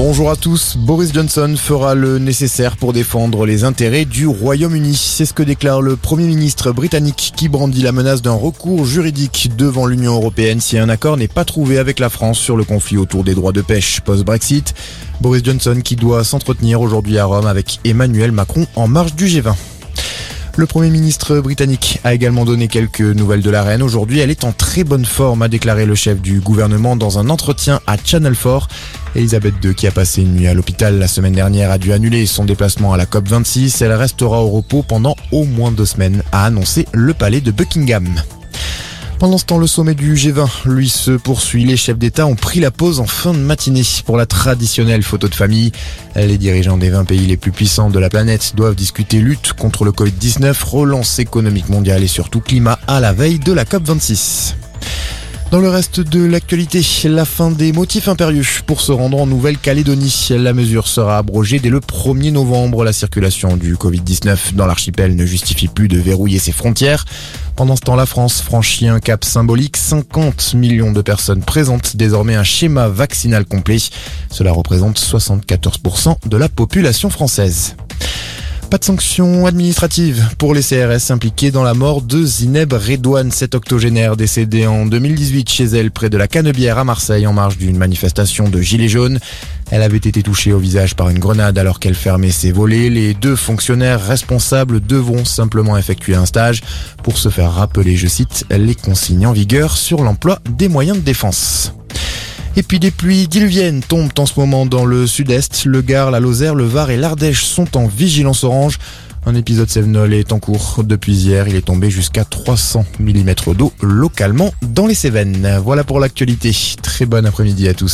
Bonjour à tous. Boris Johnson fera le nécessaire pour défendre les intérêts du Royaume-Uni. C'est ce que déclare le Premier ministre britannique qui brandit la menace d'un recours juridique devant l'Union européenne si un accord n'est pas trouvé avec la France sur le conflit autour des droits de pêche post-Brexit. Boris Johnson qui doit s'entretenir aujourd'hui à Rome avec Emmanuel Macron en marge du G20. Le Premier ministre britannique a également donné quelques nouvelles de la reine. Aujourd'hui, elle est en très bonne forme, a déclaré le chef du gouvernement dans un entretien à Channel 4. Elisabeth II, qui a passé une nuit à l'hôpital la semaine dernière, a dû annuler son déplacement à la COP26. Elle restera au repos pendant au moins deux semaines, a annoncé le palais de Buckingham. Pendant ce temps, le sommet du G20, lui, se poursuit. Les chefs d'État ont pris la pause en fin de matinée pour la traditionnelle photo de famille. Les dirigeants des 20 pays les plus puissants de la planète doivent discuter lutte contre le Covid-19, relance économique mondiale et surtout climat à la veille de la COP26. Dans le reste de l'actualité, la fin des motifs impérieux pour se rendre en Nouvelle-Calédonie. La mesure sera abrogée dès le 1er novembre. La circulation du Covid-19 dans l'archipel ne justifie plus de verrouiller ses frontières. Pendant ce temps, la France franchit un cap symbolique. 50 millions de personnes présentent désormais un schéma vaccinal complet. Cela représente 74% de la population française. Pas de sanctions administratives pour les CRS impliqués dans la mort de Zineb Redouane, cette octogénaire décédée en 2018 chez elle près de la Canebière à Marseille en marge d'une manifestation de Gilets jaunes. Elle avait été touchée au visage par une grenade alors qu'elle fermait ses volets. Les deux fonctionnaires responsables devront simplement effectuer un stage pour se faire rappeler, je cite, les consignes en vigueur sur l'emploi des moyens de défense. Et puis des pluies diluviennes tombent en ce moment dans le sud-est. Le Gard, la Lozère, le Var et l'Ardèche sont en vigilance orange. Un épisode Sévenol est en cours depuis hier. Il est tombé jusqu'à 300 mm d'eau localement dans les Cévennes. Voilà pour l'actualité. Très bon après-midi à tous.